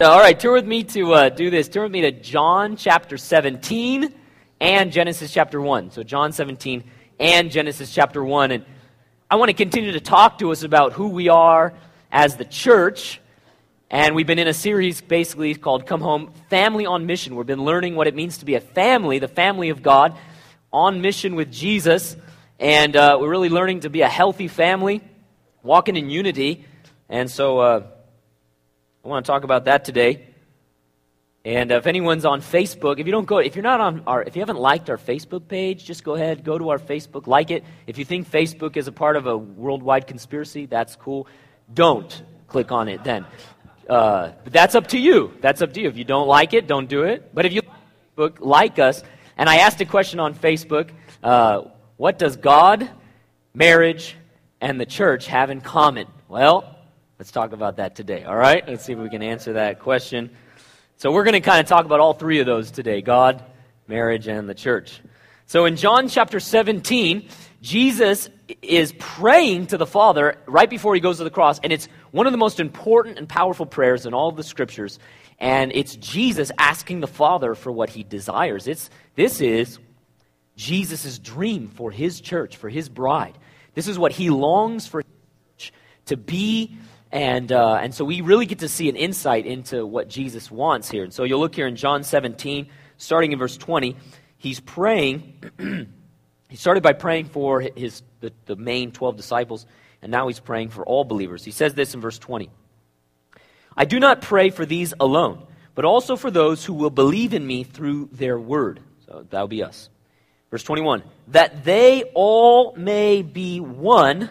All right, turn with me to uh, do this. Turn with me to John chapter 17 and Genesis chapter 1. So, John 17 and Genesis chapter 1. And I want to continue to talk to us about who we are as the church. And we've been in a series basically called Come Home Family on Mission. We've been learning what it means to be a family, the family of God, on mission with Jesus. And uh, we're really learning to be a healthy family, walking in unity. And so, uh, I want to talk about that today. And if anyone's on Facebook, if you don't go, if you're not on our, if you haven't liked our Facebook page, just go ahead, go to our Facebook, like it. If you think Facebook is a part of a worldwide conspiracy, that's cool. Don't click on it then. Uh, but that's up to you. That's up to you. If you don't like it, don't do it. But if you like, like us, and I asked a question on Facebook, uh, what does God, marriage, and the church have in common? Well, Let's talk about that today, all right? Let's see if we can answer that question. So, we're going to kind of talk about all three of those today God, marriage, and the church. So, in John chapter 17, Jesus is praying to the Father right before he goes to the cross, and it's one of the most important and powerful prayers in all of the scriptures. And it's Jesus asking the Father for what he desires. It's, this is Jesus' dream for his church, for his bride. This is what he longs for to be and, uh, and so we really get to see an insight into what Jesus wants here. And so you'll look here in John 17, starting in verse 20. He's praying. he started by praying for his, the, the main 12 disciples, and now he's praying for all believers. He says this in verse 20 I do not pray for these alone, but also for those who will believe in me through their word. So that'll be us. Verse 21 That they all may be one,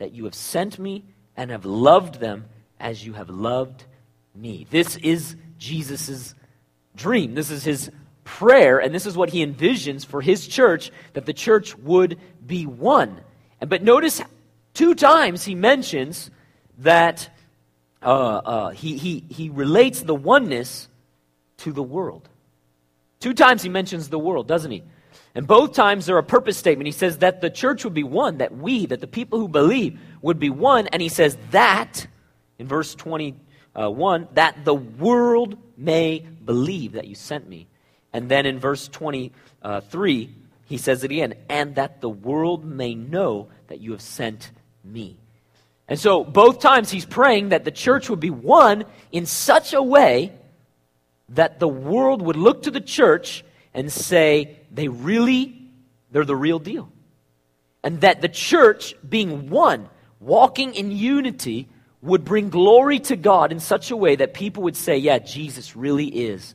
that you have sent me and have loved them as you have loved me. This is Jesus' dream. This is his prayer, and this is what he envisions for his church that the church would be one. And, but notice two times he mentions that uh, uh, he, he, he relates the oneness to the world. Two times he mentions the world, doesn't he? And both times they're a purpose statement. He says that the church would be one, that we, that the people who believe would be one. And he says that, in verse 21, that the world may believe that you sent me. And then in verse 23, he says it again, and that the world may know that you have sent me. And so both times he's praying that the church would be one in such a way that the world would look to the church and say, they really, they're the real deal. And that the church, being one, walking in unity, would bring glory to God in such a way that people would say, yeah, Jesus really is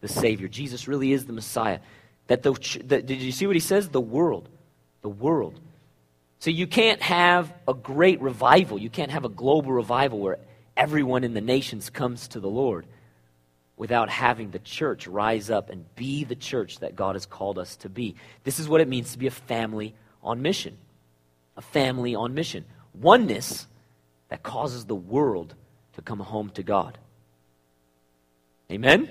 the Savior. Jesus really is the Messiah. That the, the did you see what he says? The world. The world. So you can't have a great revival. You can't have a global revival where everyone in the nations comes to the Lord without having the church rise up and be the church that God has called us to be. This is what it means to be a family on mission. A family on mission. Oneness that causes the world to come home to God. Amen?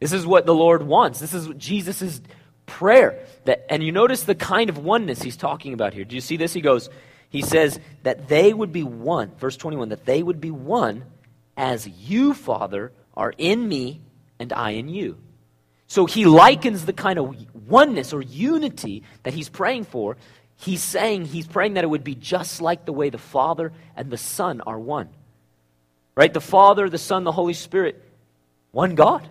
This is what the Lord wants. This is Jesus' prayer. That, and you notice the kind of oneness he's talking about here. Do you see this? He goes, he says that they would be one, verse 21, that they would be one as you, Father, are in me and I in you. So he likens the kind of oneness or unity that he's praying for. He's saying, he's praying that it would be just like the way the Father and the Son are one. Right? The Father, the Son, the Holy Spirit, one God.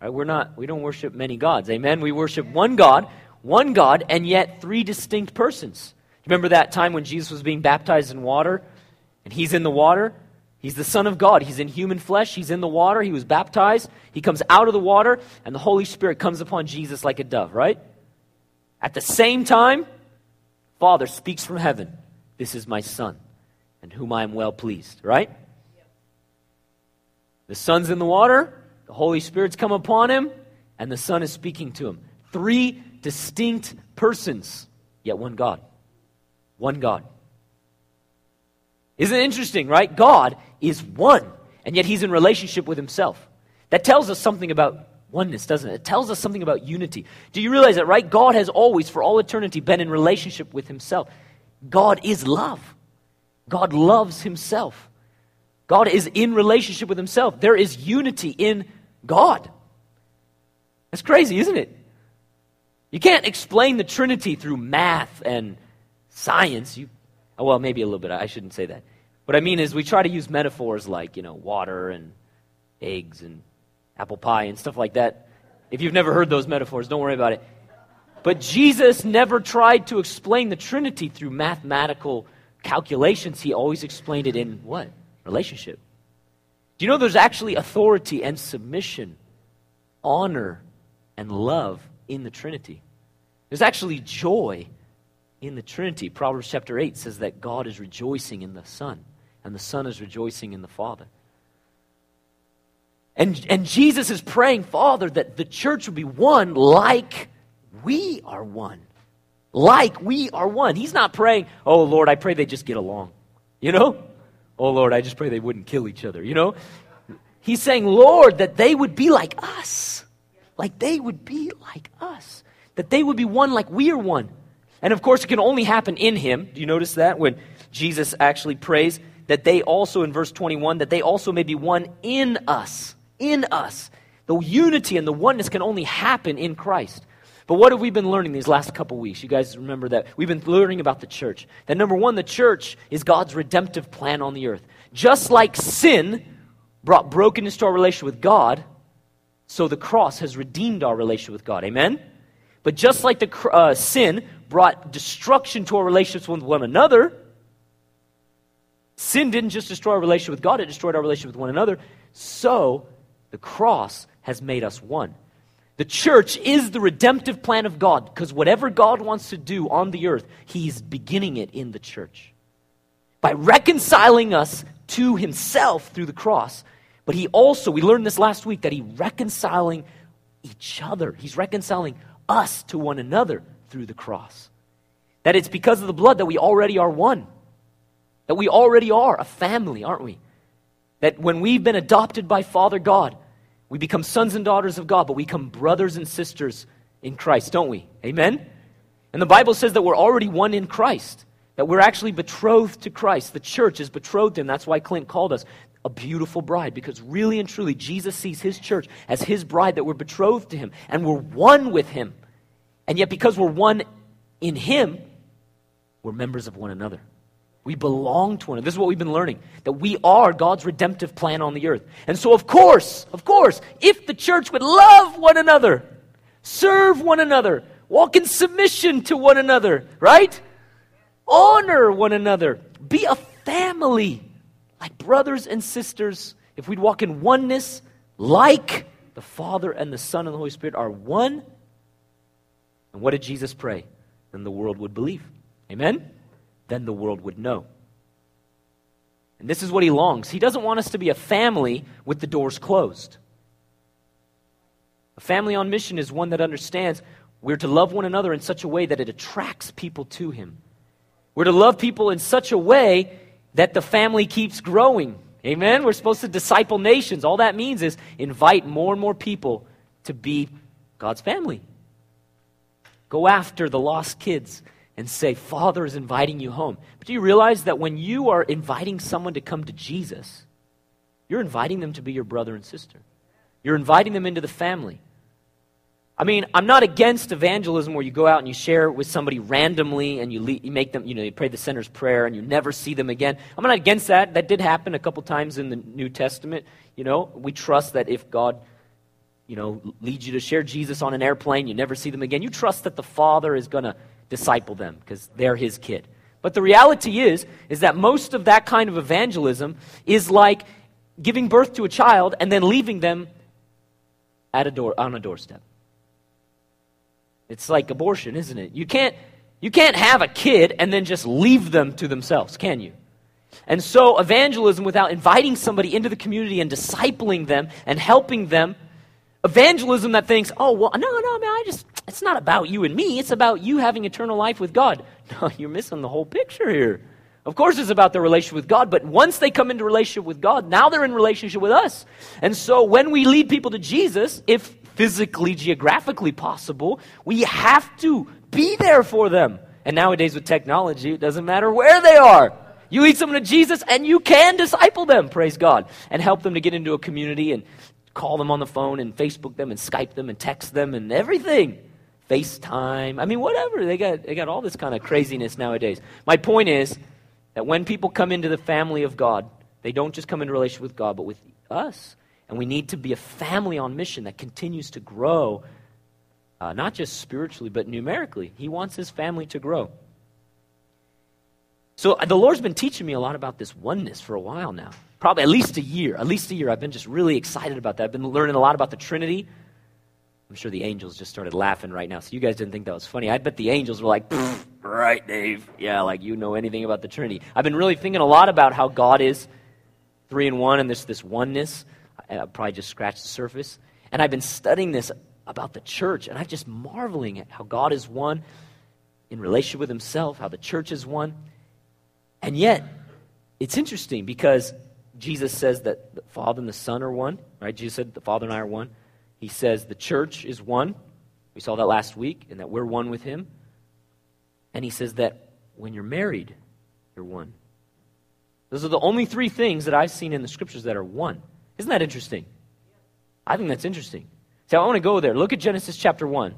Right? We're not, we don't worship many gods. Amen? We worship one God, one God, and yet three distinct persons. Remember that time when Jesus was being baptized in water? And he's in the water, He's the Son of God. He's in human flesh. He's in the water. He was baptized. He comes out of the water, and the Holy Spirit comes upon Jesus like a dove, right? At the same time, Father speaks from heaven This is my Son, and whom I am well pleased, right? The Son's in the water, the Holy Spirit's come upon him, and the Son is speaking to him. Three distinct persons, yet one God. One God. Isn't it interesting, right? God is one, and yet he's in relationship with himself. That tells us something about oneness, doesn't it? It tells us something about unity. Do you realize that, right? God has always, for all eternity, been in relationship with himself. God is love. God loves himself. God is in relationship with himself. There is unity in God. That's crazy, isn't it? You can't explain the Trinity through math and science. You, oh, well, maybe a little bit. I shouldn't say that. What I mean is, we try to use metaphors like, you know, water and eggs and apple pie and stuff like that. If you've never heard those metaphors, don't worry about it. But Jesus never tried to explain the Trinity through mathematical calculations. He always explained it in what? Relationship. Do you know there's actually authority and submission, honor and love in the Trinity? There's actually joy in the Trinity. Proverbs chapter 8 says that God is rejoicing in the Son, and the Son is rejoicing in the Father. And, and Jesus is praying, Father, that the church would be one like we are one. Like we are one. He's not praying, oh Lord, I pray they just get along. You know? Oh Lord, I just pray they wouldn't kill each other. You know? He's saying, Lord, that they would be like us. Like they would be like us. That they would be one like we are one. And of course, it can only happen in Him. Do you notice that? When Jesus actually prays, that they also, in verse 21, that they also may be one in us in us. The unity and the oneness can only happen in Christ. But what have we been learning these last couple weeks? You guys remember that we've been learning about the church. That number one, the church is God's redemptive plan on the earth. Just like sin brought brokenness to our relation with God, so the cross has redeemed our relation with God. Amen? But just like the uh, sin brought destruction to our relationships with one another, sin didn't just destroy our relationship with God, it destroyed our relationship with one another. So the cross has made us one. The church is the redemptive plan of God because whatever God wants to do on the earth, He's beginning it in the church. By reconciling us to Himself through the cross, but He also, we learned this last week, that He's reconciling each other. He's reconciling us to one another through the cross. That it's because of the blood that we already are one. That we already are a family, aren't we? That when we've been adopted by Father God, we become sons and daughters of God, but we become brothers and sisters in Christ, don't we? Amen? And the Bible says that we're already one in Christ, that we're actually betrothed to Christ. The church is betrothed to Him. That's why Clint called us a beautiful bride, because really and truly, Jesus sees His church as His bride, that we're betrothed to Him, and we're one with Him. And yet, because we're one in Him, we're members of one another. We belong to one another. This is what we've been learning that we are God's redemptive plan on the earth. And so, of course, of course, if the church would love one another, serve one another, walk in submission to one another, right? Honor one another, be a family like brothers and sisters. If we'd walk in oneness like the Father and the Son and the Holy Spirit are one, and what did Jesus pray? Then the world would believe. Amen? Then the world would know. And this is what he longs. He doesn't want us to be a family with the doors closed. A family on mission is one that understands we're to love one another in such a way that it attracts people to him. We're to love people in such a way that the family keeps growing. Amen? We're supposed to disciple nations. All that means is invite more and more people to be God's family. Go after the lost kids and say, Father is inviting you home. But do you realize that when you are inviting someone to come to Jesus, you're inviting them to be your brother and sister? You're inviting them into the family. I mean, I'm not against evangelism where you go out and you share with somebody randomly and you, you make them, you know, you pray the sinner's prayer and you never see them again. I'm not against that. That did happen a couple times in the New Testament. You know, we trust that if God, you know, leads you to share Jesus on an airplane, you never see them again. You trust that the Father is going to disciple them because they're his kid. But the reality is is that most of that kind of evangelism is like giving birth to a child and then leaving them at a door on a doorstep. It's like abortion, isn't it? You can't you can't have a kid and then just leave them to themselves, can you? And so, evangelism without inviting somebody into the community and discipling them and helping them, evangelism that thinks, oh, well, no, no, man, I just, it's not about you and me. It's about you having eternal life with God. No, you're missing the whole picture here. Of course, it's about their relationship with God, but once they come into relationship with God, now they're in relationship with us. And so, when we lead people to Jesus, if physically, geographically possible, we have to be there for them. And nowadays, with technology, it doesn't matter where they are. You lead someone to Jesus and you can disciple them, praise God, and help them to get into a community and call them on the phone and Facebook them and Skype them and text them and everything. FaceTime. I mean, whatever. They got, they got all this kind of craziness nowadays. My point is that when people come into the family of God, they don't just come into relation with God, but with us. And we need to be a family on mission that continues to grow, uh, not just spiritually, but numerically. He wants his family to grow. So the Lord's been teaching me a lot about this oneness for a while now. Probably at least a year. At least a year. I've been just really excited about that. I've been learning a lot about the Trinity. I'm sure the angels just started laughing right now. So you guys didn't think that was funny. I bet the angels were like, right, Dave. Yeah, like you know anything about the Trinity. I've been really thinking a lot about how God is three in one and there's this oneness. I probably just scratched the surface. And I've been studying this about the church, and I'm just marveling at how God is one in relationship with himself, how the church is one. And yet, it's interesting because Jesus says that the Father and the Son are one, right? Jesus said the Father and I are one. He says the church is one. We saw that last week, and that we're one with Him. And He says that when you're married, you're one. Those are the only three things that I've seen in the scriptures that are one. Isn't that interesting? I think that's interesting. So I want to go there. Look at Genesis chapter 1.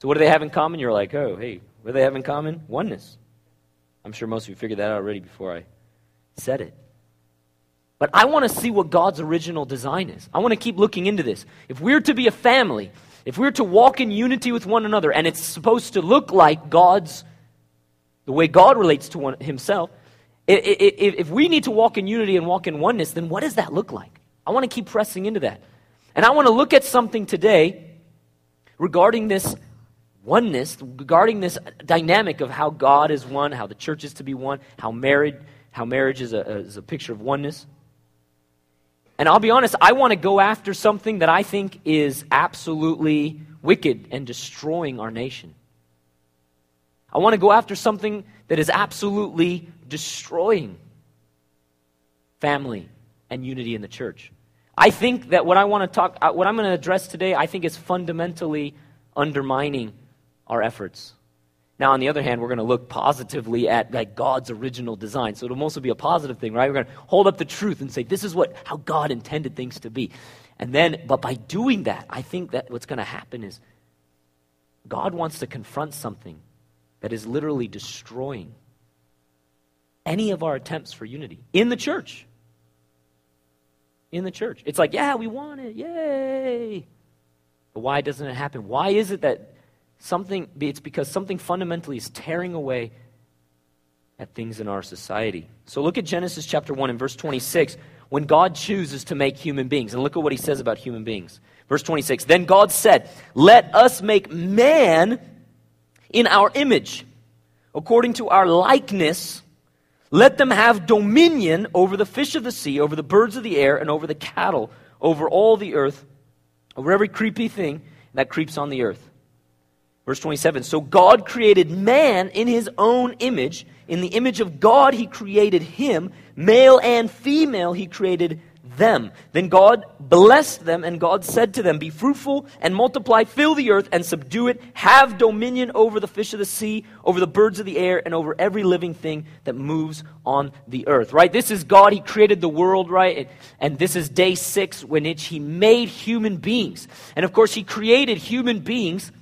So, what do they have in common? You're like, oh, hey, what do they have in common? Oneness. I'm sure most of you figured that out already before I said it. But I want to see what God's original design is. I want to keep looking into this. If we're to be a family, if we're to walk in unity with one another, and it's supposed to look like God's, the way God relates to one, Himself, if, we need to walk in unity and walk in oneness, then what does that look like? I want to keep pressing into that. And I want to look at something today regarding this oneness, regarding this dynamic of how God is one, how the church is to be one, how marriage, how marriage is a, is a picture of oneness. And I'll be honest, I want to go after something that I think is absolutely wicked and destroying our nation. I want to go after something that is absolutely destroying family and unity in the church. I think that what I want to talk, uh, what I'm going to address today, I think is fundamentally undermining our efforts. Now, on the other hand, we're going to look positively at like God's original design. So it'll mostly be a positive thing, right? We're going to hold up the truth and say, this is what how God intended things to be. And then, but by doing that, I think that what's going to happen is God wants to confront something that is literally destroying any of our attempts for unity in the church. In the church. It's like, yeah, we want it. Yay. But why doesn't it happen? Why is it that something, it's because something fundamentally is tearing away at things in our society. So look at Genesis chapter 1 and verse 26 when God chooses to make human beings. And look at what he says about human beings. Verse 26 Then God said, Let us make man in our image, according to our likeness. Let them have dominion over the fish of the sea, over the birds of the air, and over the cattle, over all the earth, over every creepy thing that creeps on the earth. Verse 27 So God created man in his own image. In the image of God, he created him. Male and female, he created them. Then God blessed them, and God said to them, Be fruitful and multiply, fill the earth and subdue it, have dominion over the fish of the sea, over the birds of the air, and over every living thing that moves on the earth. Right? This is God. He created the world, right? And this is day six, when which He made human beings. And of course, He created human beings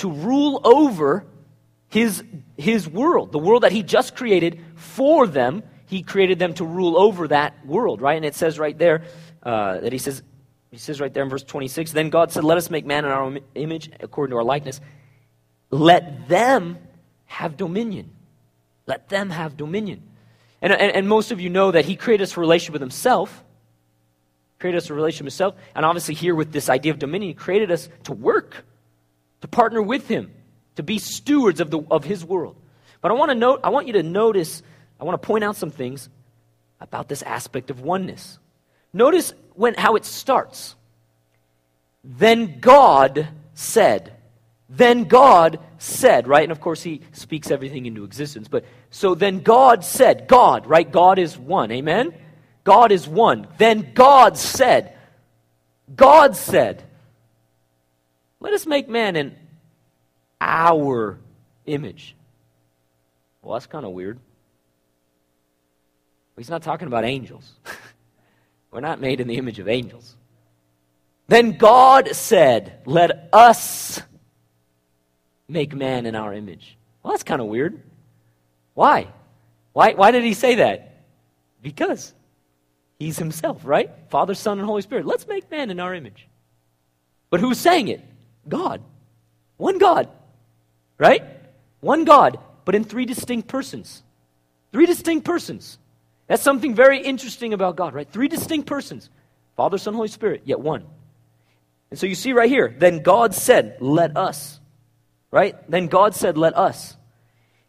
to rule over his, his world, the world that he just created for them. He created them to rule over that world, right? And it says right there uh, that he says, he says right there in verse 26, then God said, Let us make man in our own image, according to our likeness. Let them have dominion. Let them have dominion. And, and, and most of you know that he created us a relationship with himself. Created us a relationship with himself. And obviously, here with this idea of dominion, he created us to work to partner with him, to be stewards of, the, of his world. But I want, to note, I want you to notice I want to point out some things about this aspect of oneness. Notice when, how it starts. Then God said. Then God said, right? And of course, he speaks everything into existence. But so then God said, God, right? God is one. Amen? God is one. Then God said, God said, let us make man in our image. Well, that's kind of weird. He's not talking about angels. We're not made in the image of angels. Then God said, Let us make man in our image. Well, that's kind of weird. Why? Why? Why did he say that? Because he's himself, right? Father, Son, and Holy Spirit. Let's make man in our image. But who's saying it? God. One God. Right? One God, but in three distinct persons. Three distinct persons. That's something very interesting about God, right? Three distinct persons Father, Son, Holy Spirit, yet one. And so you see right here, then God said, Let us. Right? Then God said, Let us.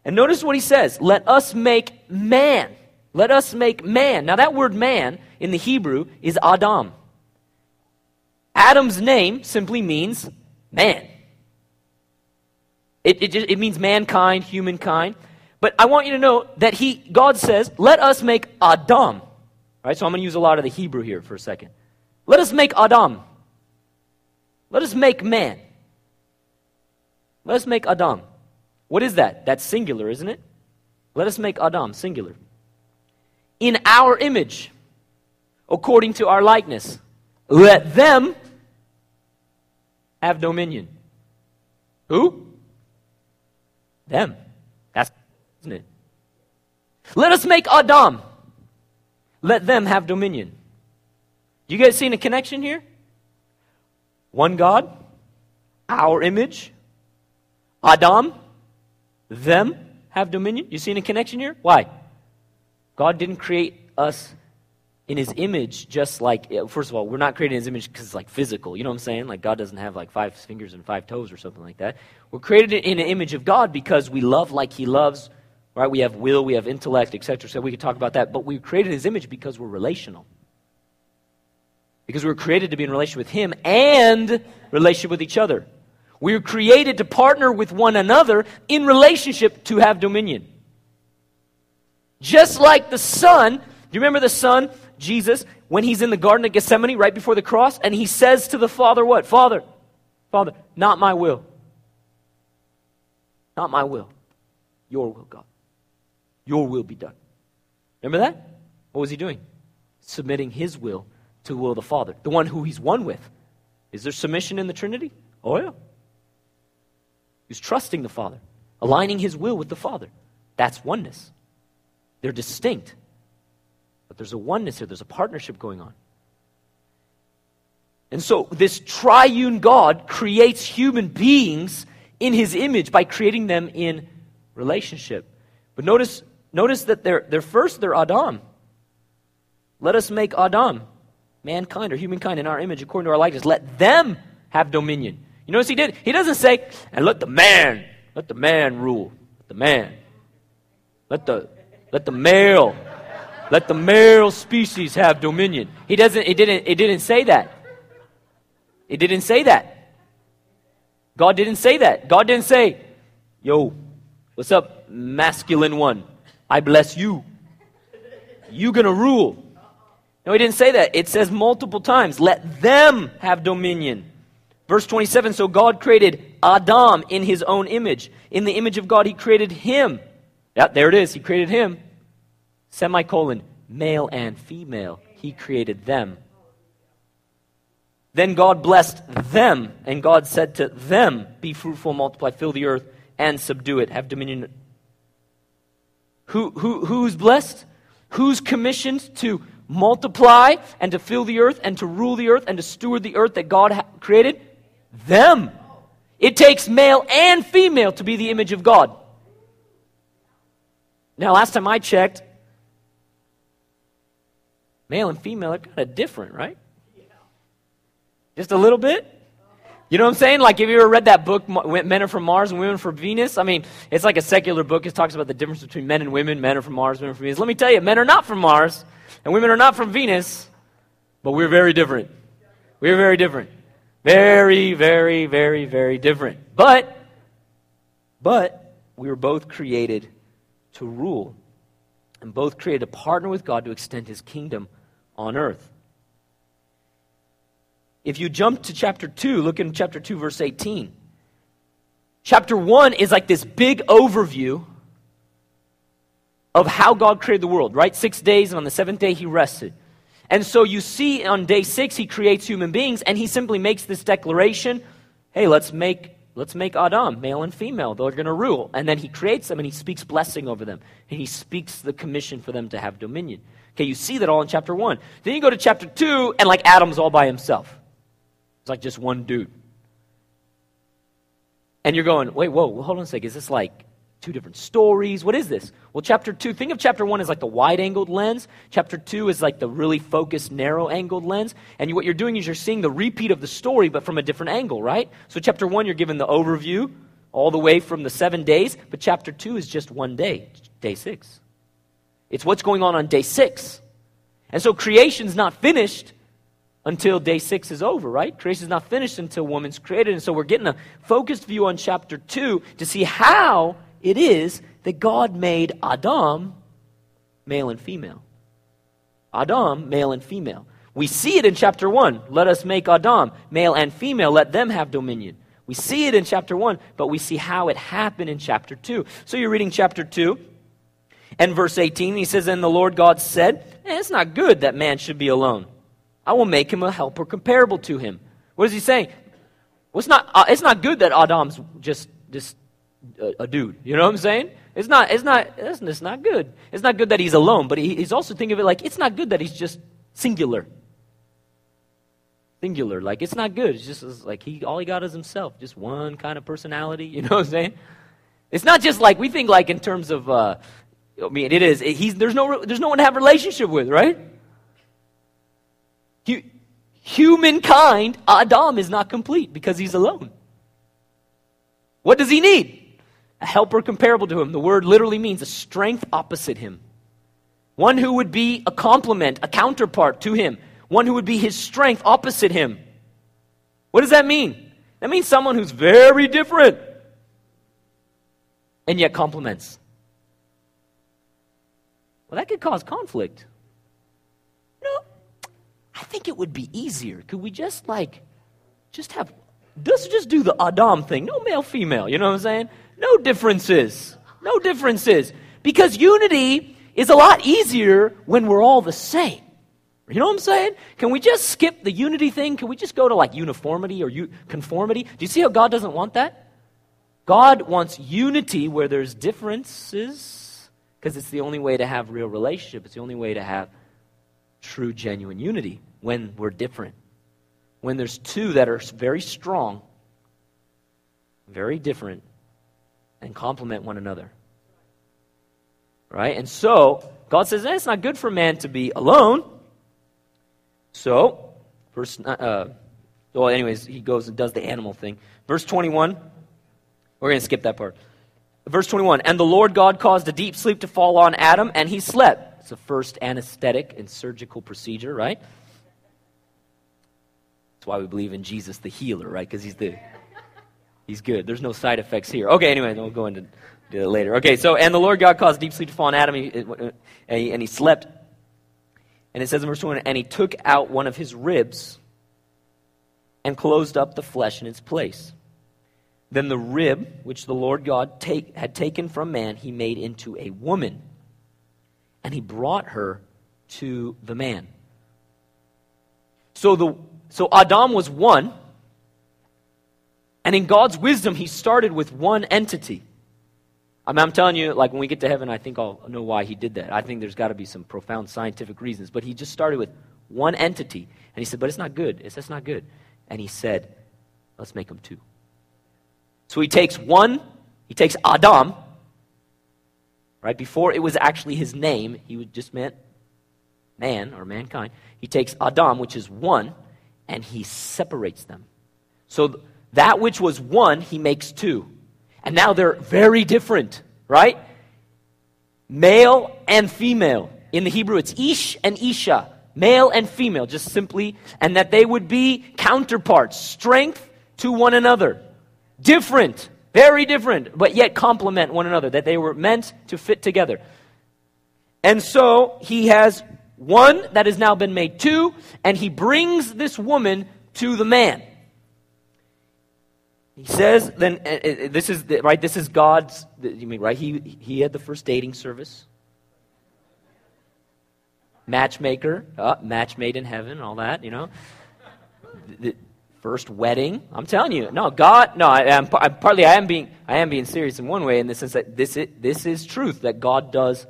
And notice what he says Let us make man. Let us make man. Now, that word man in the Hebrew is Adam. Adam's name simply means man. It, it, just, it means mankind, humankind. But I want you to know that he, God says, let us make Adam. Right? So I'm going to use a lot of the Hebrew here for a second. Let us make Adam. Let us make man. Let us make Adam. What is that? That's singular, isn't it? Let us make Adam, singular. In our image, according to our likeness. Let them have dominion. Who? Them That's isn't it? Let us make Adam. Let them have dominion. You guys seeing a connection here? One God, our image, Adam, them have dominion. You seeing a connection here? Why? God didn't create us in his image just like first of all we're not created in his image because it's like physical you know what i'm saying like god doesn't have like five fingers and five toes or something like that we're created in an image of god because we love like he loves Right? We have will, we have intellect, etc. So we could talk about that. But we created his image because we're relational. Because we were created to be in relation with him and relationship with each other. We were created to partner with one another in relationship to have dominion. Just like the Son, do you remember the Son, Jesus, when he's in the Garden of Gethsemane right before the cross? And he says to the Father, What? Father, Father, not my will. Not my will. Your will, God. Your will be done. Remember that? What was he doing? Submitting his will to the will of the Father, the one who he's one with. Is there submission in the Trinity? Oh, yeah. He's trusting the Father, aligning his will with the Father. That's oneness. They're distinct, but there's a oneness here, there's a partnership going on. And so, this triune God creates human beings in his image by creating them in relationship. But notice Notice that they're, they're first, they're Adam. Let us make Adam, mankind or humankind, in our image according to our likeness. Let them have dominion. You notice he did? He doesn't say, and let the man, let the man rule. Let the man. Let the, let the male, let the male species have dominion. He doesn't, it didn't, it didn't say that. It didn't say that. God didn't say that. God didn't say, yo, what's up, masculine one? I bless you. You gonna rule. No, he didn't say that. It says multiple times, let them have dominion. Verse 27 So God created Adam in his own image. In the image of God, he created him. Yeah, there it is. He created him. Semicolon, male and female. He created them. Then God blessed them, and God said to them, Be fruitful, multiply, fill the earth, and subdue it. Have dominion who, who, who's blessed? Who's commissioned to multiply and to fill the earth and to rule the earth and to steward the earth that God ha- created? Them. It takes male and female to be the image of God. Now, last time I checked, male and female are kind of different, right? Just a little bit? You know what I'm saying? Like, have you ever read that book, Men Are From Mars and Women From Venus? I mean, it's like a secular book. It talks about the difference between men and women. Men are from Mars, women from Venus. Let me tell you, men are not from Mars, and women are not from Venus, but we're very different. We're very different. Very, very, very, very different. But, but, we were both created to rule, and both created to partner with God to extend his kingdom on earth. If you jump to chapter 2, look in chapter 2, verse 18. Chapter 1 is like this big overview of how God created the world, right? Six days, and on the seventh day, he rested. And so you see on day six, he creates human beings, and he simply makes this declaration hey, let's make, let's make Adam, male and female. They're going to rule. And then he creates them, and he speaks blessing over them. And he speaks the commission for them to have dominion. Okay, you see that all in chapter 1. Then you go to chapter 2, and like Adam's all by himself. It's like just one dude. And you're going, wait, whoa, hold on a sec. Is this like two different stories? What is this? Well, chapter 2, think of chapter 1 as like the wide angled lens. Chapter 2 is like the really focused, narrow angled lens. And you, what you're doing is you're seeing the repeat of the story, but from a different angle, right? So, chapter 1, you're given the overview all the way from the seven days, but chapter 2 is just one day, day six. It's what's going on on day six. And so, creation's not finished until day six is over, right? Creation is not finished until woman's created. And so we're getting a focused view on chapter two to see how it is that God made Adam male and female. Adam, male and female. We see it in chapter 1. Let us make Adam, male and female, let them have dominion. We see it in chapter 1, but we see how it happened in chapter 2. So you're reading chapter 2 and verse 18. He says, And the Lord God said, eh, It's not good that man should be alone. I will make him a helper comparable to him. What is he saying? Well, it's, not, uh, it's not good that Adam's just, just a, a, dude. You know what I'm saying? It's not, it's, not, it's, it's not good. It's not good that he's alone, but he, he's also thinking of it like it's not good that he's just singular. Singular. Like, it's not good. It's just it's like he, all he got is himself. Just one kind of personality. You know what I'm saying? It's not just like we think like in terms of, uh, I mean, it is. He's, there's, no, there's no one to have relationship with, right? humankind, Adam, is not complete because he's alone. What does he need? A helper comparable to him. The word literally means a strength opposite him. One who would be a complement, a counterpart to him. One who would be his strength opposite him. What does that mean? That means someone who's very different and yet complements. Well, that could cause conflict. No. I think it would be easier. Could we just like, just have, let's just do the Adam thing. No male, female. You know what I'm saying? No differences. No differences. Because unity is a lot easier when we're all the same. You know what I'm saying? Can we just skip the unity thing? Can we just go to like uniformity or u- conformity? Do you see how God doesn't want that? God wants unity where there's differences because it's the only way to have real relationship. It's the only way to have true, genuine unity when we're different. When there's two that are very strong, very different, and complement one another. Right? And so, God says, eh, it's not good for man to be alone. So, verse, uh, well, anyways, he goes and does the animal thing. Verse 21, we're going to skip that part. Verse 21, and the Lord God caused a deep sleep to fall on Adam, and he slept. It's the first anesthetic and surgical procedure, right? That's why we believe in Jesus the healer, right? Because he's the he's good. There's no side effects here. Okay, anyway, we'll go into it later. Okay, so and the Lord God caused deep sleep to fall on Adam, and he, and he slept. And it says in verse 21 and he took out one of his ribs and closed up the flesh in its place. Then the rib, which the Lord God take, had taken from man, he made into a woman and he brought her to the man. So, the, so Adam was one, and in God's wisdom, he started with one entity. I mean, I'm telling you, like when we get to heaven, I think I'll know why he did that. I think there's got to be some profound scientific reasons. But he just started with one entity. And he said, But it's not good. It's that's not good. And he said, Let's make them two. So he takes one, he takes Adam, Right? Before it was actually his name, he just meant man or mankind. He takes Adam, which is one, and he separates them. So That which was one, he makes two. And now they're very different, right? Male and female. In the Hebrew, it's ish and isha, male and female, just simply, and that they would be counterparts, strength to one another. Different, very different, but yet complement one another, that they were meant to fit together. And so he has one that has now been made two, and he brings this woman to the man. He says, then, uh, uh, this is, right, this is God's, you mean, right? He, he had the first dating service. Matchmaker, uh, match made in heaven, all that, you know. The first wedding. I'm telling you, no, God, no, I, am partly I am being, I am being serious in one way in the sense that this is, this is truth, that God does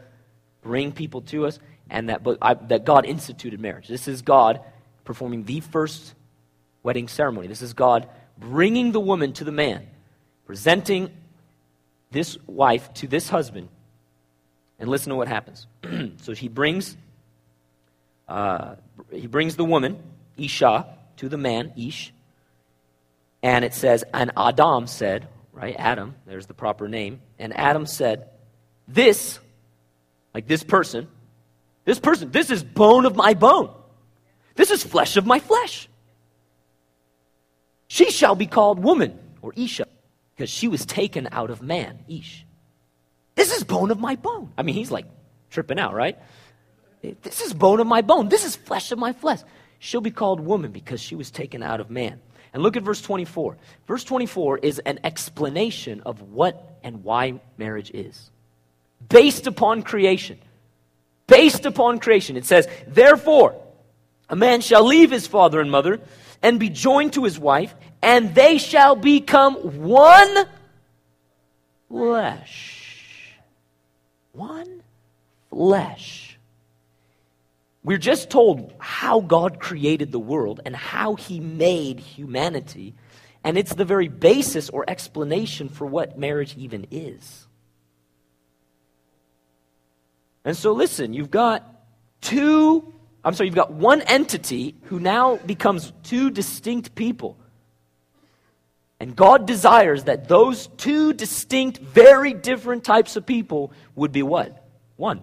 bring people to us and that, but I, that God instituted marriage. This is God performing the first wedding ceremony. This is God bringing the woman to the man, presenting this wife to this husband. And listen to what happens. so he brings, uh, he brings the woman, Isha, to the man, Ish. And it says, and Adam said, right, Adam, there's the proper name. And Adam said, This, like this person, this person, this is bone of my bone. This is flesh of my flesh. She shall be called woman or Isha because she was taken out of man, Ish. This is bone of my bone. I mean, he's like tripping out, right? This is bone of my bone. This is flesh of my flesh. She'll be called woman because she was taken out of man. And look at verse 24. Verse 24 is an explanation of what and why marriage is based upon creation. Based upon creation. It says, Therefore, a man shall leave his father and mother and be joined to his wife, and they shall become one flesh. One flesh. We're just told how God created the world and how he made humanity, and it's the very basis or explanation for what marriage even is. And so, listen, you've got two I'm sorry, you've got one entity who now becomes two distinct people. And God desires that those two distinct, very different types of people would be what? One.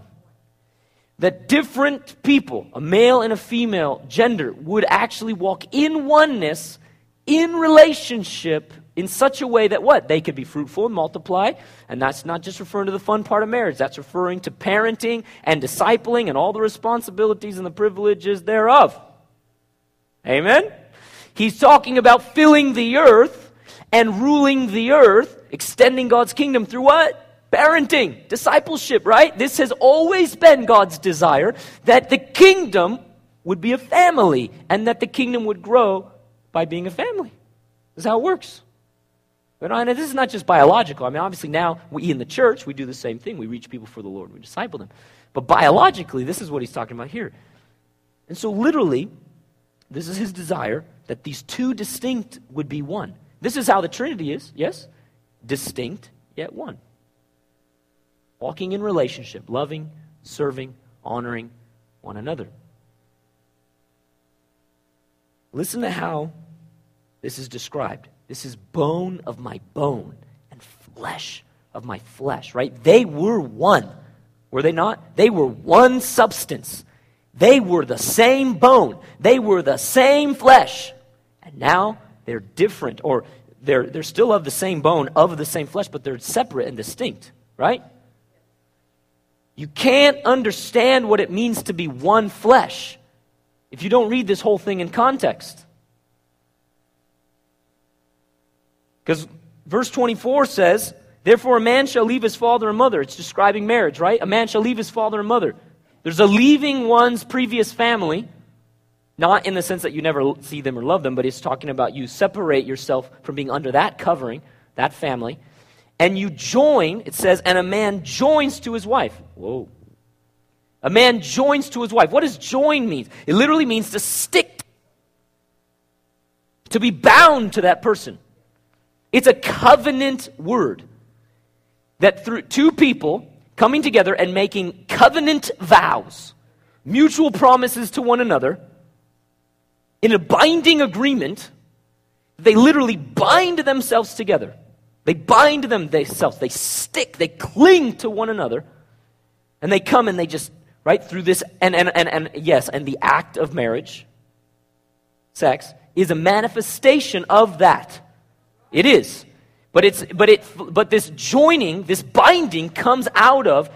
That different people, a male and a female gender, would actually walk in oneness, in relationship, in such a way that what? They could be fruitful and multiply. And that's not just referring to the fun part of marriage, that's referring to parenting and discipling and all the responsibilities and the privileges thereof. Amen? He's talking about filling the earth and ruling the earth, extending God's kingdom through what? Parenting, discipleship, right? This has always been God's desire that the kingdom would be a family and that the kingdom would grow by being a family. This is how it works. But and this is not just biological. I mean, obviously now we in the church we do the same thing. We reach people for the Lord. We disciple them. But biologically, this is what he's talking about here. And so literally, this is his desire that these two distinct would be one. This is how the Trinity is, yes? Distinct yet one. Walking in relationship, loving, serving, honoring one another. Listen to how this is described. This is bone of my bone and flesh of my flesh, right? They were one. Were they not? They were one substance. They were the same bone. They were the same flesh. And now they're different, or they're, they're still of the same bone, of the same flesh, but they're separate and distinct, right? You can't understand what it means to be one flesh if you don't read this whole thing in context. Because verse 24 says, Therefore, a man shall leave his father and mother. It's describing marriage, right? A man shall leave his father and mother. There's a leaving one's previous family, not in the sense that you never see them or love them, but it's talking about you separate yourself from being under that covering, that family, and you join, it says, and a man joins to his wife. Whoa. A man joins to his wife. What does join mean? It literally means to stick, to be bound to that person. It's a covenant word that through two people coming together and making covenant vows, mutual promises to one another, in a binding agreement they literally bind themselves together. They bind them themselves. They stick, they cling to one another. And they come and they just, right, through this, and, and, and, and yes, and the act of marriage, sex, is a manifestation of that. It is. But it's but it but this joining, this binding comes out of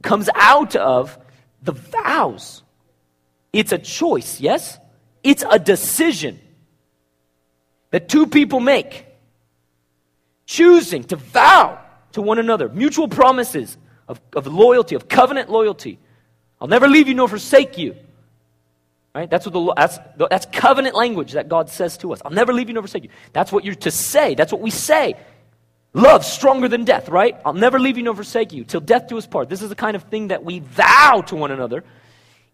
comes out of the vows. It's a choice, yes? It's a decision that two people make. Choosing to vow to one another, mutual promises of, of loyalty, of covenant loyalty. I'll never leave you nor forsake you. Right? That's what the that's, that's covenant language that God says to us. I'll never leave you nor forsake you. That's what you're to say. That's what we say. Love stronger than death, right? I'll never leave you nor forsake you till death do us part. This is the kind of thing that we vow to one another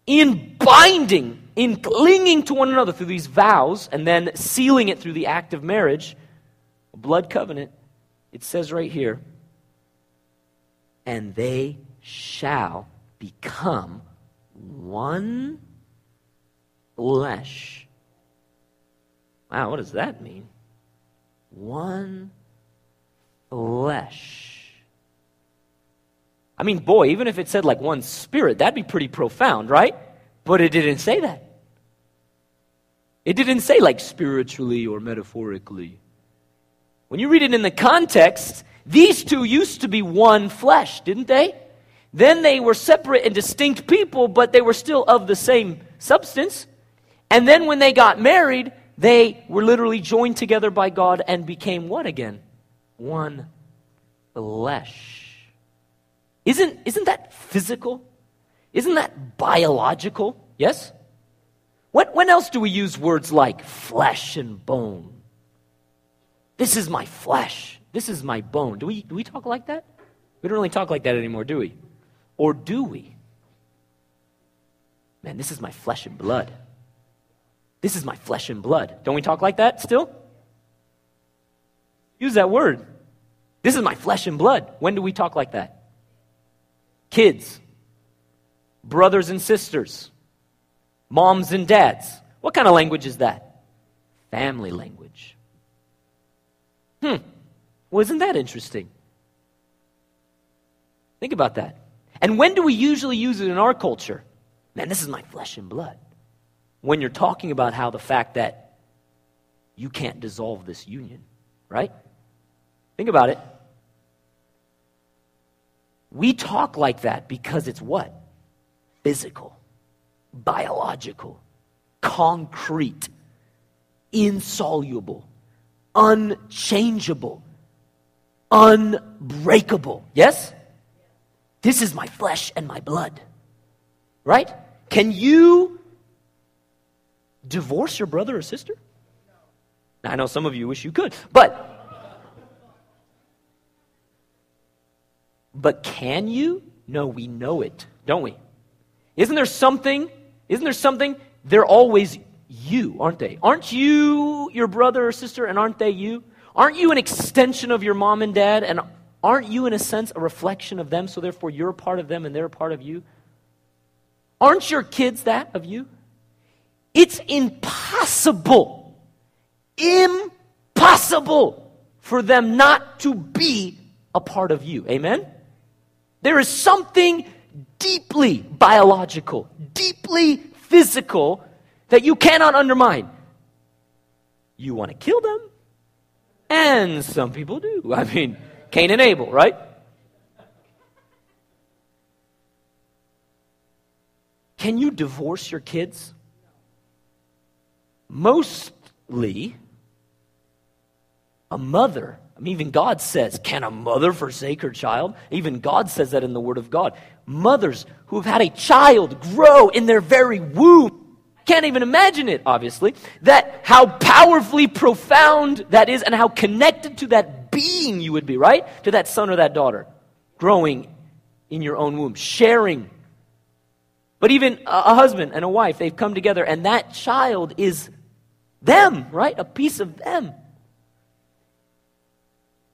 in binding, in clinging to one another through these vows and then sealing it through the act of marriage, a blood covenant. It says right here, and they shall become one flesh. Wow, what does that mean? One flesh. I mean, boy, even if it said like one spirit, that'd be pretty profound, right? But it didn't say that. It didn't say like spiritually or metaphorically. When you read it in the context, these two used to be one flesh, didn't they? Then they were separate and distinct people, but they were still of the same substance. And then when they got married, they were literally joined together by God and became what again? One flesh. Isn't, isn't that physical? Isn't that biological? Yes? When, when else do we use words like flesh and bone? This is my flesh. This is my bone. Do we, do we talk like that? We don't really talk like that anymore, do we? Or do we? Man, this is my flesh and blood. This is my flesh and blood. Don't we talk like that still? Use that word. This is my flesh and blood. When do we talk like that? Kids, brothers and sisters, moms and dads. What kind of language is that? Family language. Hmm. Well, isn't that interesting? Think about that. And when do we usually use it in our culture? Man, this is my flesh and blood when you're talking about how the fact that you can't dissolve this union, right? Think about it. We talk like that because it's what? Physical, biological, concrete, insoluble, unchangeable, unbreakable. Yes? This is my flesh and my blood. Right? Can you divorce your brother or sister? Now, I know some of you wish you could, but but can you? No, we know it, don't we? Isn't there something? Isn't there something? They're always you, aren't they? Aren't you your brother or sister, and aren't they you? Aren't you an extension of your mom and dad, and aren't you, in a sense, a reflection of them, so therefore you're a part of them and they're a part of you? Aren't your kids that of you? It's impossible, impossible for them not to be a part of you. Amen? There is something deeply biological, deeply physical that you cannot undermine. You want to kill them? And some people do. I mean, Cain and Abel, right? Can you divorce your kids? mostly a mother. I mean, even God says, Can a mother forsake her child? Even God says that in the Word of God. Mothers who have had a child grow in their very womb. Can't even imagine it, obviously. That how powerfully profound that is and how connected to that being you would be, right? To that son or that daughter growing in your own womb, sharing. But even a husband and a wife, they've come together, and that child is them, right? A piece of them.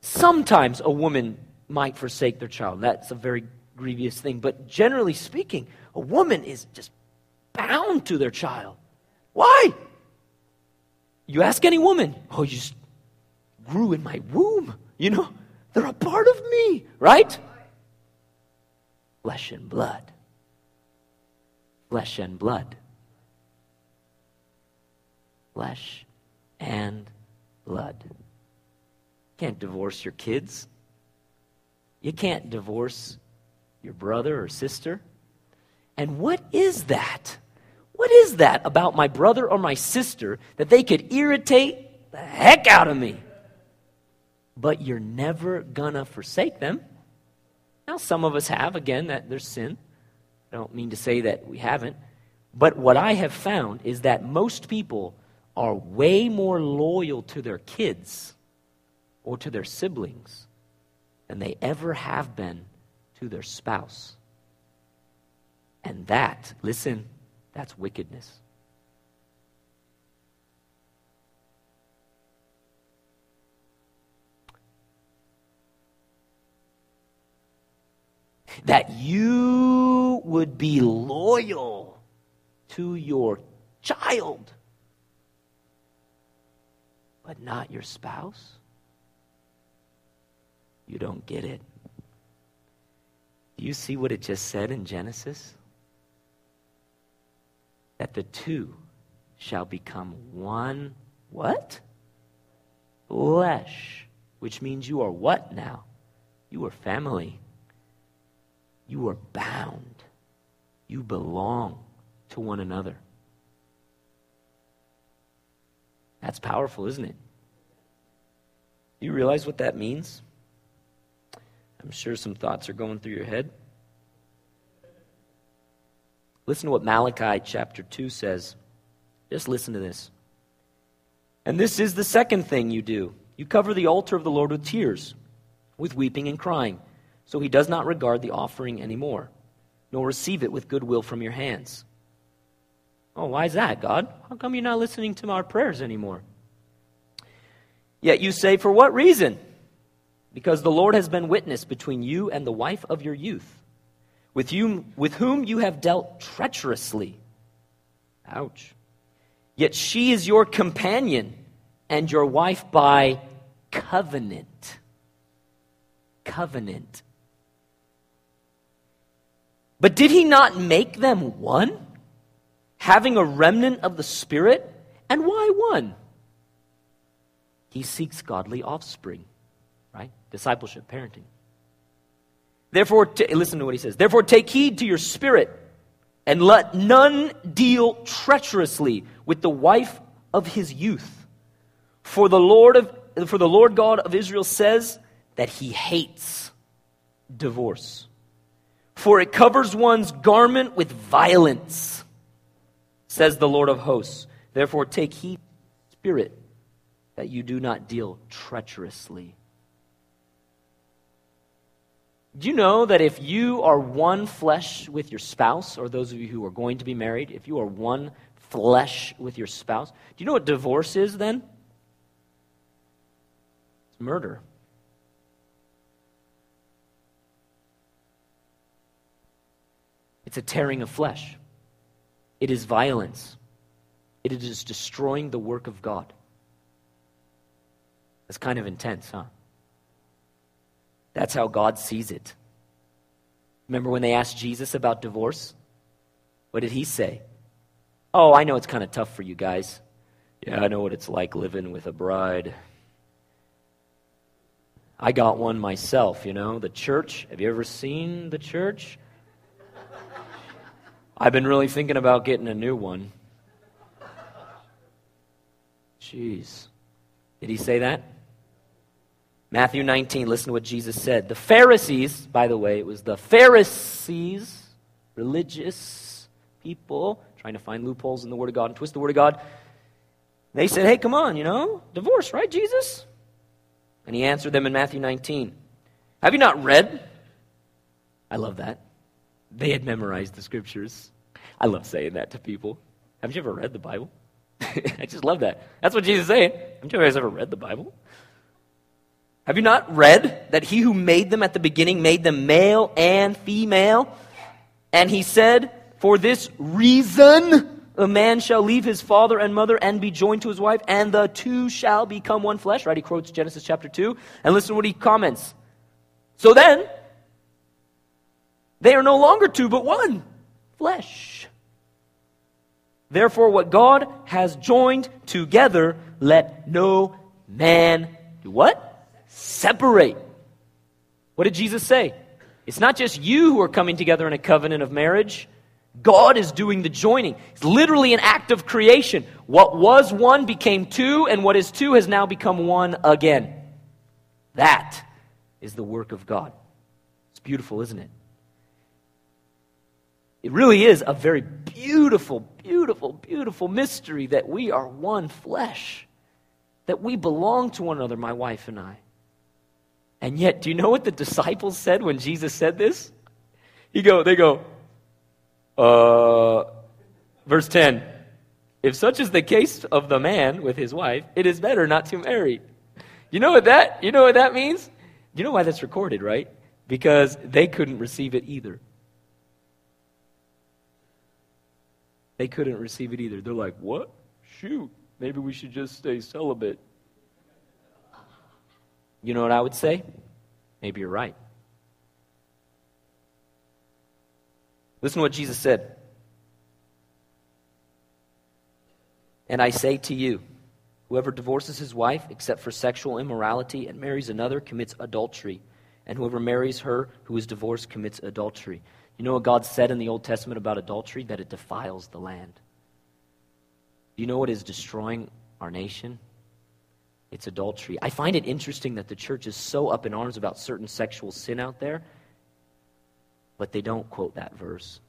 Sometimes a woman might forsake their child. That's a very grievous thing. But generally speaking, a woman is just bound to their child. Why? You ask any woman, oh, you just grew in my womb. You know, they're a part of me, right? Flesh and blood. Flesh and blood. Flesh and blood. You can't divorce your kids. You can't divorce your brother or sister. And what is that? What is that about my brother or my sister that they could irritate the heck out of me? But you're never gonna forsake them. Now, some of us have, again, that there's sin. I don't mean to say that we haven't. But what I have found is that most people are way more loyal to their kids or to their siblings than they ever have been to their spouse. And that, listen, that's wickedness. That you would be loyal to your child, but not your spouse. You don't get it. Do you see what it just said in Genesis? That the two shall become one what? Flesh. Which means you are what now? You are family. You are bound. You belong to one another. That's powerful, isn't it? You realize what that means? I'm sure some thoughts are going through your head. Listen to what Malachi chapter 2 says. Just listen to this. And this is the second thing you do you cover the altar of the Lord with tears, with weeping and crying, so he does not regard the offering anymore, nor receive it with goodwill from your hands. Oh, why is that, God? How come you're not listening to our prayers anymore? Yet you say, For what reason? because the Lord has been witness between you and the wife of your youth, with, you, with whom you have dealt treacherously. Ouch. Yet she is your companion and your wife by covenant. Covenant. But did he not make them one? Having a remnant of the Spirit? And why one? He seeks godly offspring right? Discipleship, parenting. Therefore, t- listen to what he says. Therefore, take heed to your spirit, and let none deal treacherously with the wife of his youth. For the Lord of, for the Lord God of Israel says that he hates divorce. For it covers one's garment with violence, says the Lord of hosts. Therefore, take heed, spirit, that you do not deal treacherously do you know that if you are one flesh with your spouse, or those of you who are going to be married, if you are one flesh with your spouse, do you know what divorce is then? It's murder. It's a tearing of flesh. It is violence. It is destroying the work of God. That's kind of intense, huh? That's how God sees it. Remember when they asked Jesus about divorce? What did he say? Oh, I know it's kind of tough for you guys. Yeah, I know what it's like living with a bride. I got one myself, you know, the church. Have you ever seen the church? I've been really thinking about getting a new one. Jeez. Did he say that? Matthew 19, listen to what Jesus said. The Pharisees, by the way, it was the Pharisees, religious people, trying to find loopholes in the Word of God and twist the Word of God. They said, hey, come on, you know, divorce, right, Jesus? And he answered them in Matthew 19. Have you not read? I love that. They had memorized the scriptures. I love saying that to people. Have you ever read the Bible? I just love that. That's what Jesus is saying. Have you guys ever read the Bible? Have you not read that he who made them at the beginning made them male and female? And he said, For this reason a man shall leave his father and mother and be joined to his wife, and the two shall become one flesh. Right? He quotes Genesis chapter 2. And listen to what he comments. So then, they are no longer two, but one flesh. Therefore, what God has joined together, let no man do what? Separate. What did Jesus say? It's not just you who are coming together in a covenant of marriage. God is doing the joining. It's literally an act of creation. What was one became two, and what is two has now become one again. That is the work of God. It's beautiful, isn't it? It really is a very beautiful, beautiful, beautiful mystery that we are one flesh, that we belong to one another, my wife and I. And yet, do you know what the disciples said when Jesus said this? He go, they go, uh, verse 10. If such is the case of the man with his wife, it is better not to marry. You know what that, you know what that means? You know why that's recorded, right? Because they couldn't receive it either. They couldn't receive it either. They're like, what? Shoot, maybe we should just stay celibate. You know what I would say? Maybe you're right. Listen to what Jesus said. And I say to you, whoever divorces his wife except for sexual immorality and marries another commits adultery. And whoever marries her who is divorced commits adultery. You know what God said in the Old Testament about adultery? That it defiles the land. Do you know what is destroying our nation? It's adultery. I find it interesting that the church is so up in arms about certain sexual sin out there, but they don't quote that verse,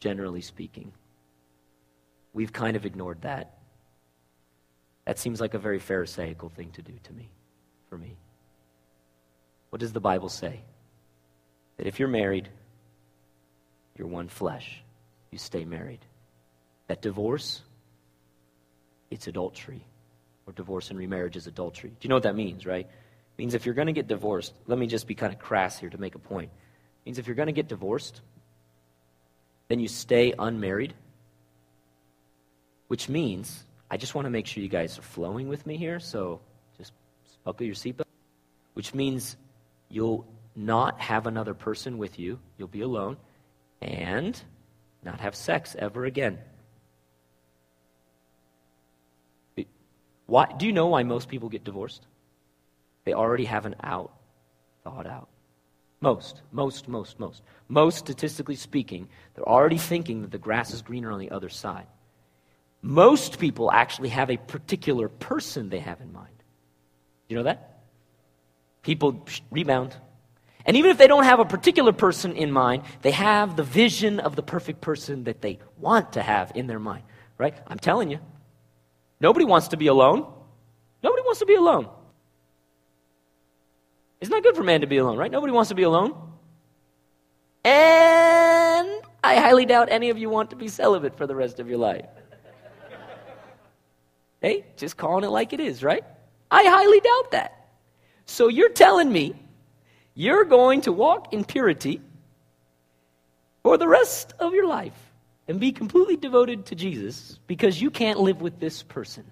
generally speaking. We've kind of ignored that. That seems like a very Pharisaical thing to do to me, for me. What does the Bible say? That if you're married, you're one flesh. You stay married. That divorce, it's adultery. Or divorce and remarriage is adultery. Do you know what that means, right? It means if you're going to get divorced, let me just be kind of crass here to make a point. It means if you're going to get divorced, then you stay unmarried, which means, I just want to make sure you guys are flowing with me here, so just buckle your seatbelt. Which means you'll not have another person with you, you'll be alone, and not have sex ever again. Why, do you know why most people get divorced? They already have an out thought out. Most, most, most, most. Most, statistically speaking, they're already thinking that the grass is greener on the other side. Most people actually have a particular person they have in mind. Do you know that? People rebound. And even if they don't have a particular person in mind, they have the vision of the perfect person that they want to have in their mind, right? I'm telling you. Nobody wants to be alone. Nobody wants to be alone. It's not good for man to be alone, right? Nobody wants to be alone. And I highly doubt any of you want to be celibate for the rest of your life. hey, just calling it like it is, right? I highly doubt that. So you're telling me you're going to walk in purity for the rest of your life and be completely devoted to Jesus because you can't live with this person.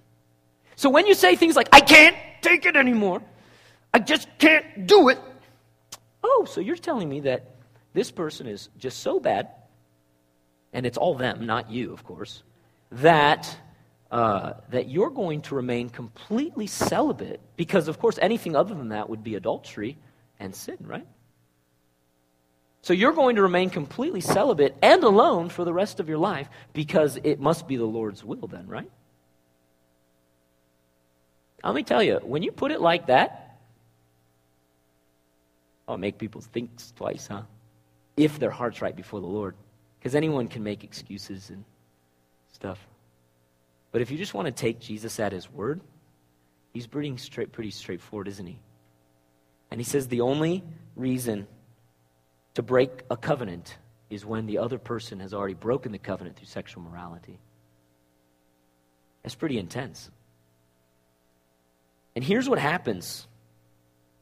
So when you say things like, I can't take it anymore, I just can't do it. Oh, so you're telling me that this person is just so bad, and it's all them, not you, of course, that, uh, that you're going to remain completely celibate because, of course, anything other than that would be adultery and sin, right? So you're going to remain completely celibate and alone for the rest of your life because it must be the Lord's will, then, right? Let me tell you, when you put it like that, oh, make people think twice, huh? If their heart's right before the Lord. Because anyone can make excuses and stuff. But if you just want to take Jesus at his word, he's pretty, straight, pretty straightforward, isn't he? And he says the only reason to break a covenant is when the other person has already broken the covenant through sexual morality. That's pretty intense. And here's what happens.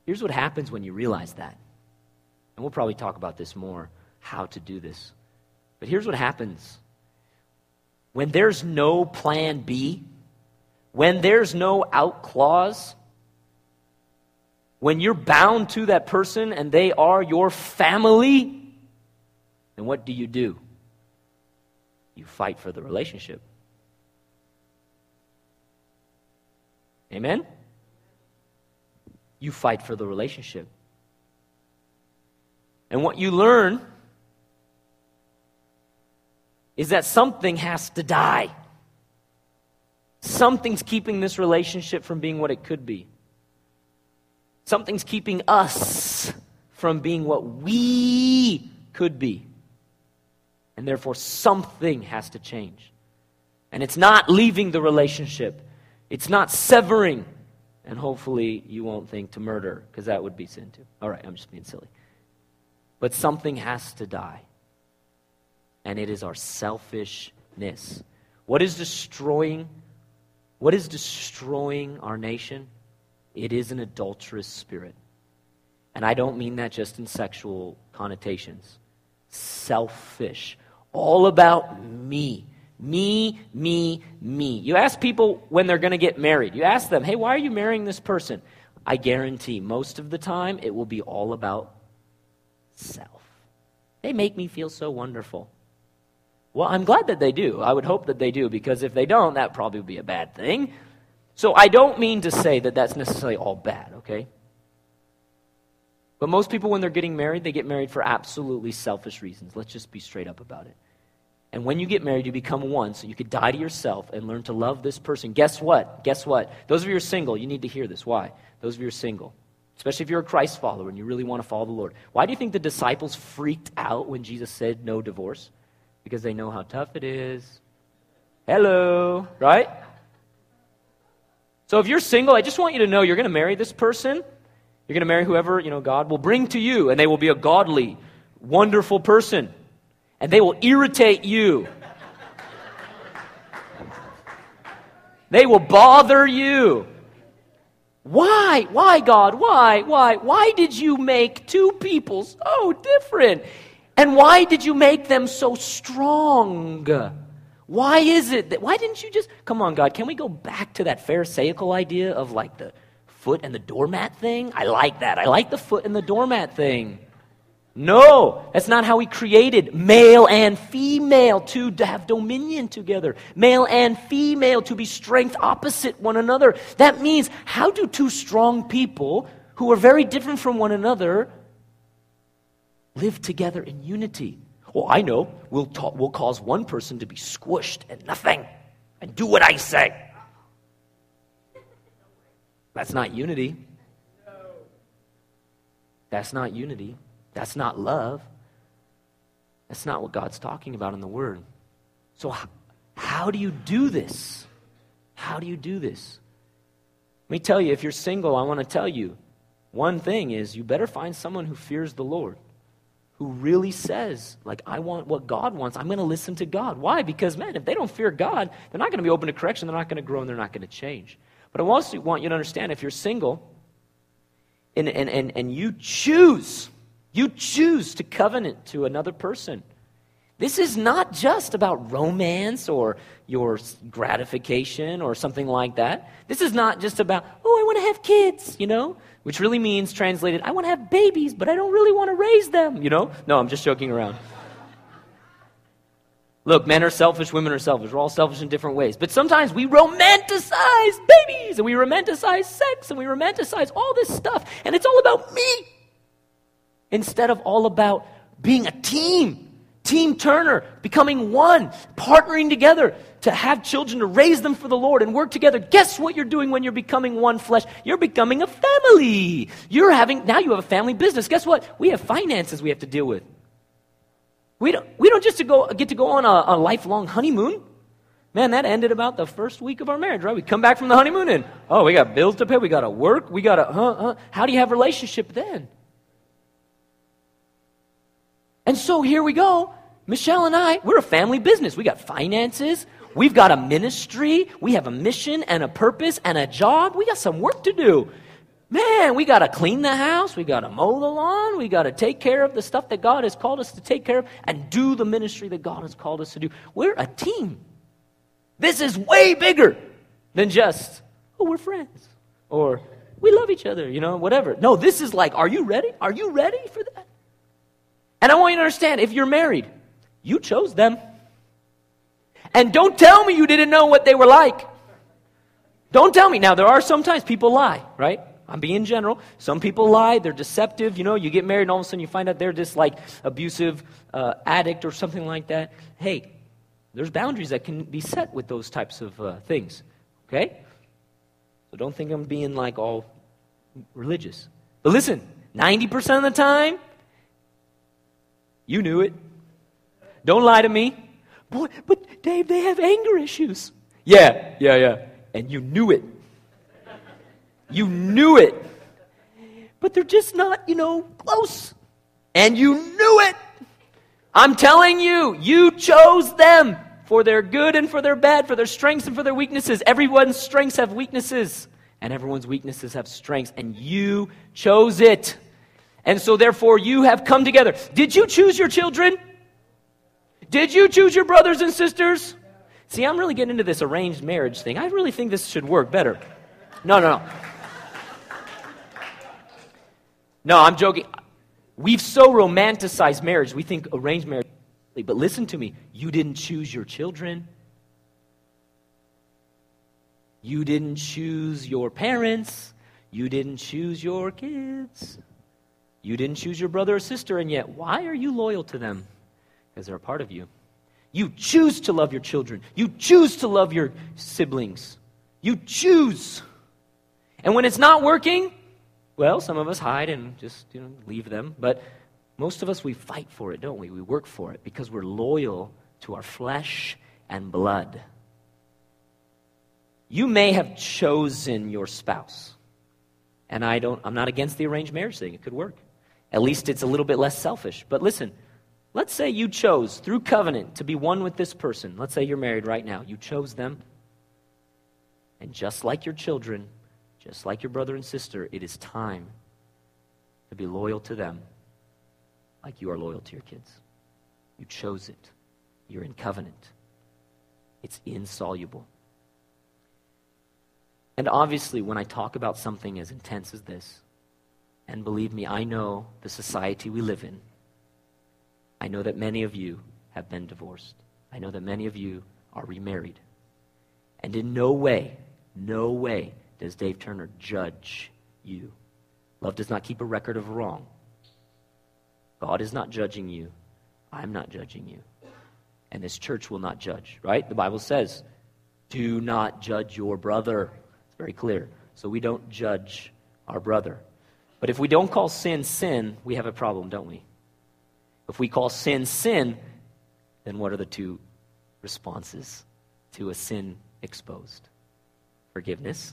Here's what happens when you realize that. And we'll probably talk about this more, how to do this. But here's what happens when there's no plan B, when there's no out clause, when you're bound to that person and they are your family, then what do you do? You fight for the relationship. Amen? You fight for the relationship. And what you learn is that something has to die. Something's keeping this relationship from being what it could be. Something's keeping us from being what we could be. And therefore, something has to change. And it's not leaving the relationship, it's not severing. And hopefully, you won't think to murder, because that would be sin too. All right, I'm just being silly. But something has to die. And it is our selfishness. What is destroying? What is destroying our nation? It is an adulterous spirit. And I don't mean that just in sexual connotations. Selfish. All about me. Me, me, me. You ask people when they're going to get married. You ask them, hey, why are you marrying this person? I guarantee most of the time it will be all about self. They make me feel so wonderful. Well, I'm glad that they do. I would hope that they do, because if they don't, that probably would be a bad thing. So I don't mean to say that that's necessarily all bad, okay? But most people, when they're getting married, they get married for absolutely selfish reasons. Let's just be straight up about it. And when you get married, you become one, so you could die to yourself and learn to love this person. Guess what? Guess what? Those of you who are single, you need to hear this. Why? Those of you who are single, especially if you're a Christ follower and you really want to follow the Lord. Why do you think the disciples freaked out when Jesus said no divorce? Because they know how tough it is. Hello, right? So if you're single, I just want you to know you're going to marry this person. You're going to marry whoever, you know, God will bring to you, and they will be a godly, wonderful person. And they will irritate you. They will bother you. Why? Why, God? Why? Why? Why did you make two people so different? And why did you make them so strong? Why is it that, why didn't you just, come on, God, can we go back to that Pharisaical idea of like the foot and the doormat thing? I like that. I like the foot and the doormat thing. No, that's not how he created male and female to, to have dominion together. Male and female to be strength opposite one another. That means, how do two strong people who are very different from one another live together in unity? Well, I know we'll, ta- we'll cause one person to be squished and nothing and do what I say. That's not unity. That's not unity. That's not love. That's not what God's talking about in the Word. So, how, how do you do this? How do you do this? Let me tell you, if you're single, I want to tell you one thing is you better find someone who fears the Lord who really says, like, I want what God wants. I'm going to listen to God. Why? Because, man, if they don't fear God, they're not going to be open to correction. They're not going to grow and they're not going to change. But I also want you to understand if you're single and, and, and, and you choose, you choose to covenant to another person, this is not just about romance or your gratification or something like that. This is not just about, oh, I want to have kids, you know? Which really means, translated, I want to have babies, but I don't really want to raise them, you know? No, I'm just joking around. Look, men are selfish, women are selfish. We're all selfish in different ways. But sometimes we romanticize babies and we romanticize sex and we romanticize all this stuff. And it's all about me instead of all about being a team. Team Turner, becoming one, partnering together to have children, to raise them for the Lord and work together. Guess what you're doing when you're becoming one flesh? You're becoming a family. You're having, now you have a family business. Guess what? We have finances we have to deal with. We don't, we don't just to go, get to go on a, a lifelong honeymoon. Man, that ended about the first week of our marriage, right? We come back from the honeymoon and, oh, we got bills to pay, we got to work, we got to, huh, huh. How do you have relationship then? And so here we go. Michelle and I, we're a family business. We got finances. We've got a ministry. We have a mission and a purpose and a job. We got some work to do. Man, we got to clean the house. We got to mow the lawn. We got to take care of the stuff that God has called us to take care of and do the ministry that God has called us to do. We're a team. This is way bigger than just, oh, we're friends. Or we love each other, you know, whatever. No, this is like, are you ready? Are you ready for that? And I want you to understand if you're married, you chose them. And don't tell me you didn't know what they were like. Don't tell me. Now, there are sometimes people lie, right? I'm being general. Some people lie, they're deceptive. You know, you get married and all of a sudden you find out they're just like abusive uh, addict or something like that. Hey, there's boundaries that can be set with those types of uh, things. Okay? So don't think I'm being like all religious. But listen, 90% of the time, you knew it. Don't lie to me. Boy, but Dave, they have anger issues. Yeah, yeah, yeah. And you knew it. You knew it. But they're just not, you know, close. And you knew it. I'm telling you, you chose them for their good and for their bad, for their strengths and for their weaknesses. Everyone's strengths have weaknesses, and everyone's weaknesses have strengths, and you chose it. And so, therefore, you have come together. Did you choose your children? Did you choose your brothers and sisters? See, I'm really getting into this arranged marriage thing. I really think this should work better. No, no, no. No, I'm joking. We've so romanticized marriage. We think arranged marriage. But listen to me. You didn't choose your children. You didn't choose your parents. You didn't choose your kids. You didn't choose your brother or sister, and yet, why are you loyal to them? Because they're a part of you. You choose to love your children. You choose to love your siblings. You choose. And when it's not working, well, some of us hide and just you know, leave them, but most of us, we fight for it, don't we? We work for it because we're loyal to our flesh and blood. You may have chosen your spouse. And I don't, I'm not against the arranged marriage thing. It could work. At least it's a little bit less selfish. But listen, let's say you chose through covenant to be one with this person. Let's say you're married right now. You chose them. And just like your children, just like your brother and sister, it is time to be loyal to them like you are loyal to your kids. You chose it. You're in covenant. It's insoluble. And obviously, when I talk about something as intense as this, and believe me, I know the society we live in. I know that many of you have been divorced. I know that many of you are remarried. And in no way, no way does Dave Turner judge you. Love does not keep a record of wrong. God is not judging you. I'm not judging you. And this church will not judge, right? The Bible says, do not judge your brother. It's very clear. So we don't judge our brother. But if we don't call sin sin, we have a problem, don't we? If we call sin sin, then what are the two responses to a sin exposed? Forgiveness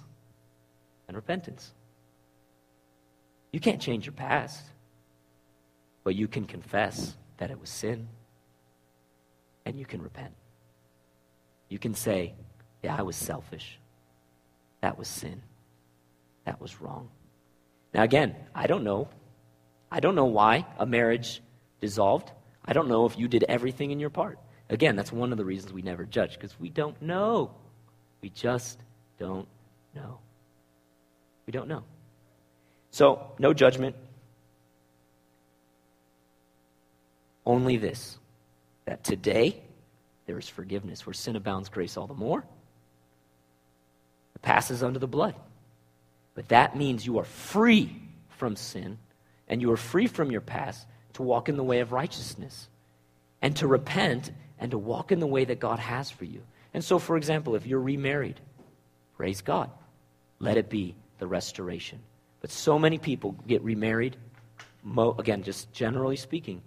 and repentance. You can't change your past, but you can confess that it was sin and you can repent. You can say, Yeah, I was selfish. That was sin. That was wrong. Now, again, I don't know. I don't know why a marriage dissolved. I don't know if you did everything in your part. Again, that's one of the reasons we never judge, because we don't know. We just don't know. We don't know. So, no judgment. Only this that today there is forgiveness. Where sin abounds, grace all the more. It passes under the blood. But that means you are free from sin and you are free from your past to walk in the way of righteousness and to repent and to walk in the way that God has for you. And so, for example, if you're remarried, praise God. Let it be the restoration. But so many people get remarried, mo- again, just generally speaking,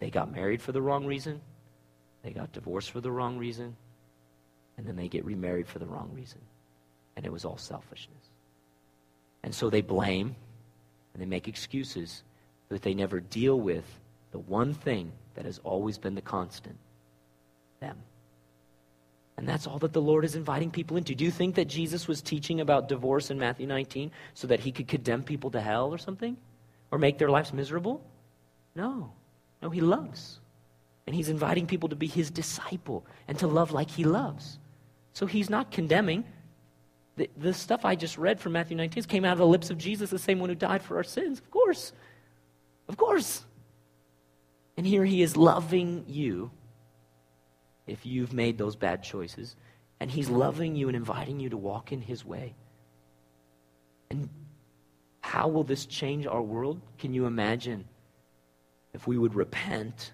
they got married for the wrong reason, they got divorced for the wrong reason, and then they get remarried for the wrong reason. And it was all selfishness. And so they blame and they make excuses, but they never deal with the one thing that has always been the constant them. And that's all that the Lord is inviting people into. Do you think that Jesus was teaching about divorce in Matthew 19 so that he could condemn people to hell or something? Or make their lives miserable? No. No, he loves. And he's inviting people to be his disciple and to love like he loves. So he's not condemning. The, the stuff I just read from Matthew 19 came out of the lips of Jesus, the same one who died for our sins. Of course. Of course. And here he is loving you if you've made those bad choices. And he's loving you and inviting you to walk in his way. And how will this change our world? Can you imagine if we would repent?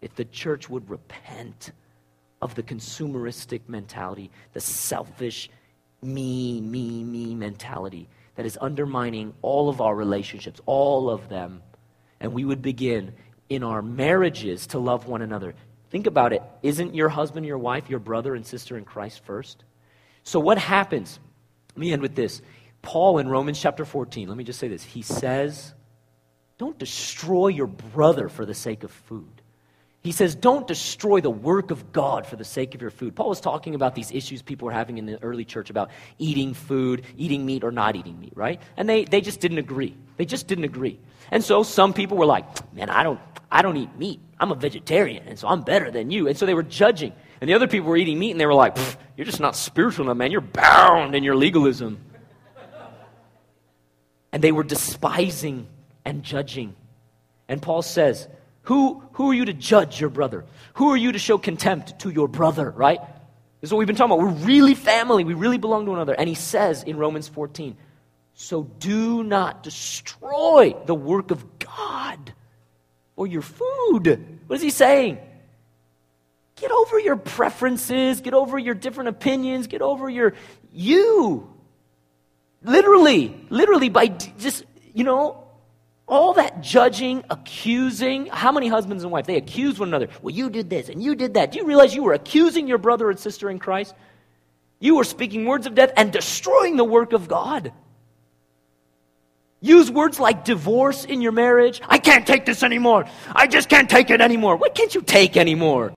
If the church would repent of the consumeristic mentality, the selfish, me, me, me mentality that is undermining all of our relationships, all of them. And we would begin in our marriages to love one another. Think about it. Isn't your husband, your wife, your brother and sister in Christ first? So, what happens? Let me end with this. Paul in Romans chapter 14, let me just say this. He says, Don't destroy your brother for the sake of food. He says, don't destroy the work of God for the sake of your food. Paul was talking about these issues people were having in the early church about eating food, eating meat, or not eating meat, right? And they, they just didn't agree. They just didn't agree. And so some people were like, man, I don't, I don't eat meat. I'm a vegetarian, and so I'm better than you. And so they were judging. And the other people were eating meat, and they were like, you're just not spiritual enough, man. You're bound in your legalism. And they were despising and judging. And Paul says, who, who are you to judge your brother? Who are you to show contempt to your brother, right? This is what we've been talking about. We're really family. We really belong to one another. And he says in Romans 14, so do not destroy the work of God or your food. What is he saying? Get over your preferences, get over your different opinions, get over your you. Literally, literally by just, you know, all that judging, accusing, how many husbands and wives? They accuse one another. Well, you did this and you did that. Do you realize you were accusing your brother and sister in Christ? You were speaking words of death and destroying the work of God. Use words like divorce in your marriage. I can't take this anymore. I just can't take it anymore. What can't you take anymore?